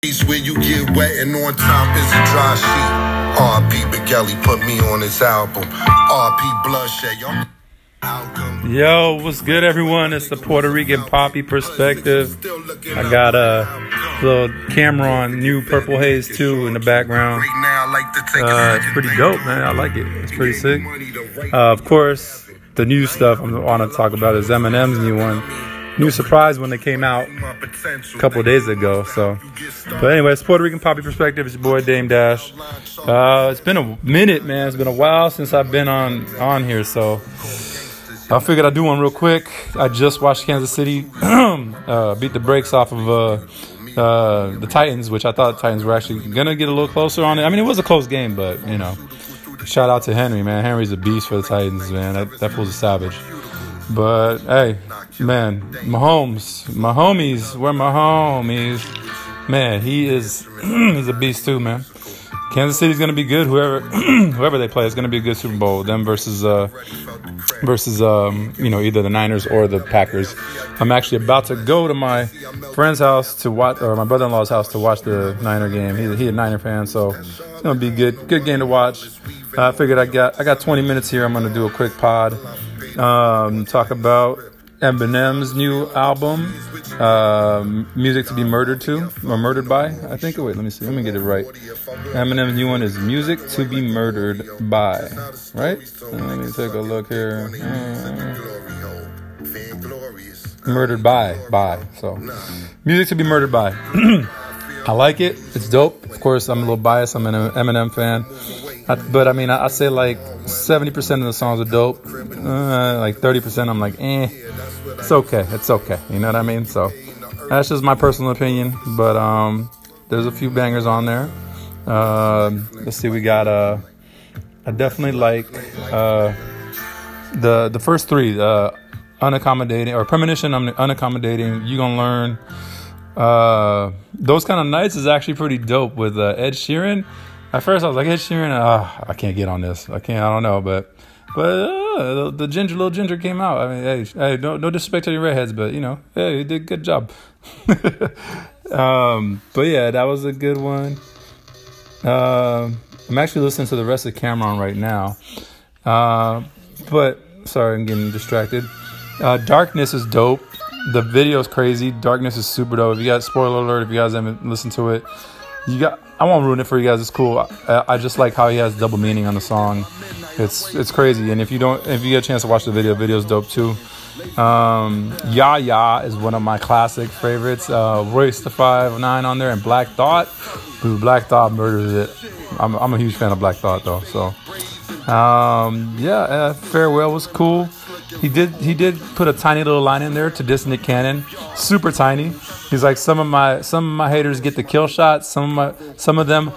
Where you get wet and on top is a dry sheet. R.P. Migueli put me on his album. R.P. Bloodshed, y'all. Yo, what's good, everyone? It's the Puerto Rican Poppy Perspective. I got a little Cam'ron new Purple Haze 2 in the background. Uh, it's pretty dope, man. I like it. It's pretty sick. Uh, of course, the new stuff I am want to talk about is Eminem's new one new surprise when they came out a couple days ago. So, but anyways, Puerto Rican Poppy Perspective. It's your boy Dame Dash. Uh, it's been a minute, man. It's been a while since I've been on on here. So, I figured I'd do one real quick. I just watched Kansas City uh, beat the brakes off of. Uh, uh, the Titans, which I thought Titans were actually gonna get a little closer on it. I mean, it was a close game, but you know, shout out to Henry, man. Henry's a beast for the Titans, man. That, that fool's a savage. But hey, man, Mahomes, my homies, where my homies, man, he is he's a beast too, man. Kansas City's gonna be good. Whoever whoever they play is gonna be a good Super Bowl. Them versus uh versus um you know either the Niners or the Packers. I'm actually about to go to my friend's house to watch or my brother-in-law's house to watch the Niner game. He's he a Niner fan, so it's gonna be good. Good game to watch. I figured I got I got 20 minutes here. I'm gonna do a quick pod um, talk about Eminem's new album, uh, "Music to Be Murdered to" or "Murdered by." I think. Wait, let me see. Let me get it right. Eminem's new one is "Music to Be Murdered by." Right? Let me take a look here. Uh, murdered by by. So, "Music to Be Murdered by." I like it. It's dope. Of course, I'm a little biased. I'm an Eminem fan. I, but I mean, I, I, say like 70% of the songs are dope. Uh, like 30%, I'm like, eh, it's okay. It's okay. You know what I mean? So that's just my personal opinion. But um, there's a few bangers on there. Uh, let's see, we got uh, I definitely like uh, the the first three, uh, unaccommodating or premonition, I'm unaccommodating. You gonna learn. Uh, those kind of nights is actually pretty dope with uh, Ed Sheeran at first, I was like, Ed Sheeran, uh, I can't get on this. I can't. I don't know, but but uh, the, ginger, little ginger, came out. I mean, hey, hey, no, no disrespect to your redheads, but you know, hey, you did a good job. um, but yeah, that was a good one. Uh, I'm actually listening to the rest of Cam'ron right now. Uh, but sorry, I'm getting distracted. Uh, Darkness is dope. The video is crazy. Darkness is super dope. If you guys, spoiler alert, if you guys haven't listened to it, you got I won't ruin it for you guys. It's cool. I, I, just like how he has double meaning on the song. It's it's crazy. And if you don't, if you get a chance to watch the video, video's dope too. Um, Ya Ya is one of my classic favorites. Uh, Royce the Five Nine on there and Black Thought. Dude, Black Thought murders it. I'm I'm a huge fan of Black Thought though. So um, yeah, uh, Farewell was cool. He did he did put a tiny little line in there to diss Nick Cannon, super tiny. He's like some of my some of my haters get the kill shots, some of my some of them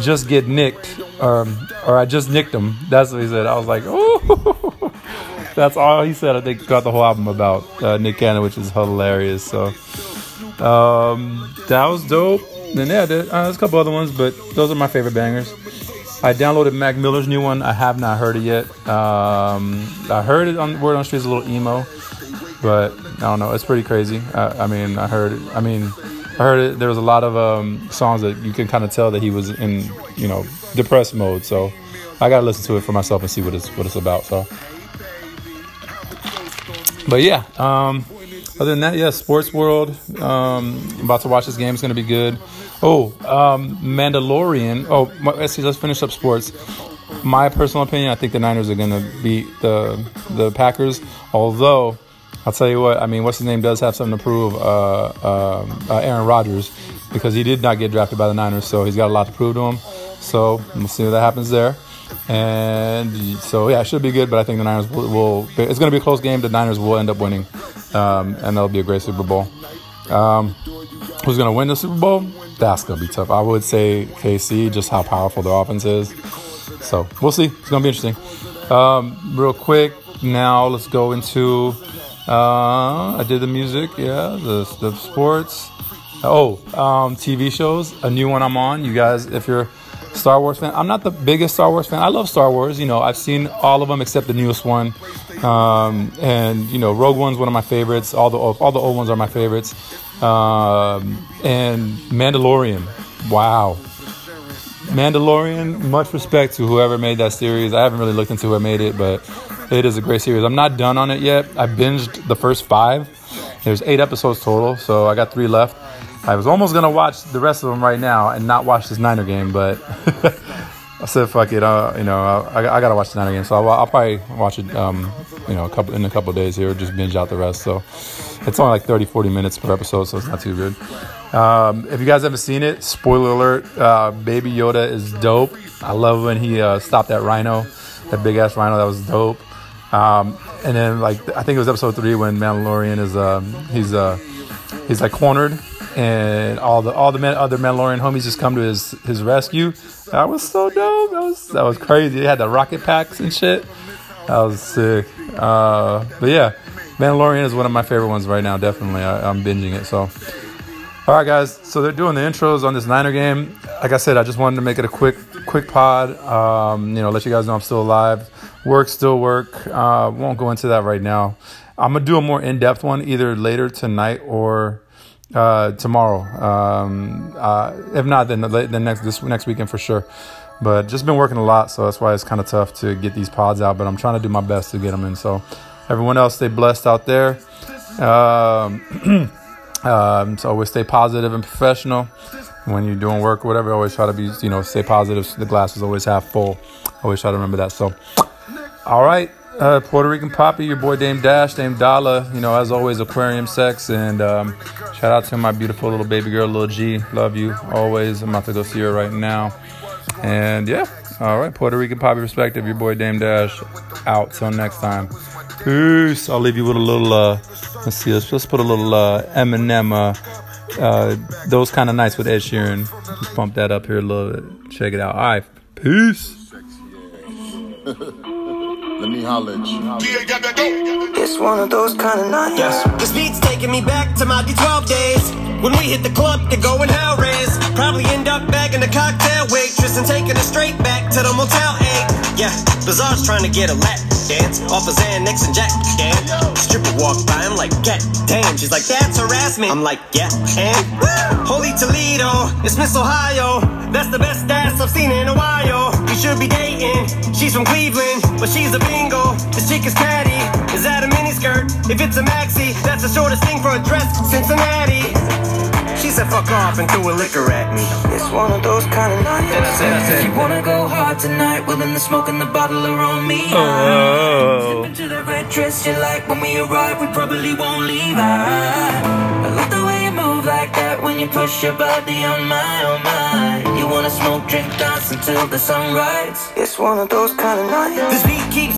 just get nicked, or or I just nicked them. That's what he said. I was like, oh, that's all he said. I think got the whole album about uh, Nick Cannon, which is hilarious. So um, that was dope. And yeah, uh, there's a couple other ones, but those are my favorite bangers. I downloaded Mac Miller's new one. I have not heard it yet. Um, I heard it on Word on the Street is a little emo, but I don't know. It's pretty crazy. I, I mean, I heard. It, I mean, I heard it. There was a lot of um, songs that you can kind of tell that he was in, you know, depressed mode. So I gotta listen to it for myself and see what it's what it's about. So, but yeah. Um, other than that, yeah, sports world. Um, about to watch this game. It's gonna be good. Oh, um, Mandalorian. Oh, let's see. Let's finish up sports. My personal opinion, I think the Niners are going to beat the the Packers. Although, I'll tell you what. I mean, what's his name does have something to prove. Uh, uh, uh, Aaron Rodgers, because he did not get drafted by the Niners, so he's got a lot to prove to him. So we'll see what that happens there. And so yeah, it should be good. But I think the Niners will. will it's going to be a close game. The Niners will end up winning, um, and that'll be a great Super Bowl. Um, who's going to win the Super Bowl? That's gonna be tough. I would say KC, just how powerful their offense is. So we'll see. It's gonna be interesting. Um, real quick, now let's go into. Uh, I did the music, yeah, the the sports. Oh, um, TV shows. A new one I'm on. You guys, if you're Star Wars fan, I'm not the biggest Star Wars fan. I love Star Wars. You know, I've seen all of them except the newest one. Um, and you know, Rogue One's one of my favorites. All the all the old ones are my favorites. Um, and Mandalorian. Wow. Mandalorian, much respect to whoever made that series. I haven't really looked into who made it, but it is a great series. I'm not done on it yet. I binged the first five. There's eight episodes total, so I got three left. I was almost gonna watch the rest of them right now and not watch this Niner game, but I said, "Fuck it," uh, you know, I, I, gotta watch the game, so I'll, I'll probably watch it, um, you know, a couple in a couple days here, just binge out the rest. So it's only like 30, 40 minutes per episode, so it's not too good. Um, if you guys haven't seen it, spoiler alert: uh, Baby Yoda is dope. I love when he uh, stopped that rhino, that big ass rhino. That was dope. Um, and then like I think it was episode three when Mandalorian is um, he's uh, he's like cornered and all the all the men, other Mandalorian homies just come to his his rescue. That was so dope. That was that was crazy. They had the rocket packs and shit. That was sick. Uh, but yeah, Mandalorian is one of my favorite ones right now. Definitely, I, am binging it. So, all right, guys. So they're doing the intros on this Niner game. Like I said, I just wanted to make it a quick quick pod. Um, you know, let you guys know I'm still alive. Work still work. Uh, won't go into that right now. I'm gonna do a more in depth one either later tonight or uh, tomorrow. Um, uh, if not, then the next this next weekend for sure. But just been working a lot, so that's why it's kind of tough to get these pods out. But I'm trying to do my best to get them in. So everyone else, stay blessed out there. Um, um, so always stay positive and professional when you're doing work or whatever. Always try to be, you know, stay positive. The glass is always half full. Always try to remember that. So, all right uh, Puerto Rican Poppy, your boy Dame Dash, Dame Dala. You know, as always, aquarium sex. And um, shout out to my beautiful little baby girl, Lil G. Love you always. I'm about to go see her right now. And yeah, all right, Puerto Rican Poppy perspective, your boy Dame Dash. Out till next time. Peace. I'll leave you with a little. Uh, let's see. Let's just put a little uh, Eminem. Uh, uh, those kind of nights with Ed Sheeran. Just bump that up here a little bit. Check it out. All right. Peace. Let me holler at you. It's one of those kind of nights. Yes. This beat's taking me back to my D12 days. When we hit the club to go and hell raise. Probably end up bagging the cocktail waitress and taking her straight back to the Motel 8. Yeah, Bizarre's trying to get a lap dance off of Xanax and Jack. Dan. Stripper walked by, I'm like, get damn. She's like, that's harassment. I'm like, yeah, and! Holy Toledo, it's Miss Ohio. That's the best ass I've seen in a while. You should be dating. She's from Cleveland, but she's a bingo. This chick is catty. Is that a miniskirt? If it's a maxi, that's the shortest thing for a dress. Cincinnati. She said fuck off and threw a liquor at me. It's one of those kind of nights. And I said, I said, if you wanna go hard tonight, well then the smoke and the bottle are on me. Oh. Step into that red dress you like when we arrive, we probably won't leave. I, I that when you push your body on my, on my. You wanna smoke, drink, dance until the sunrise. It's one of those kind of nights.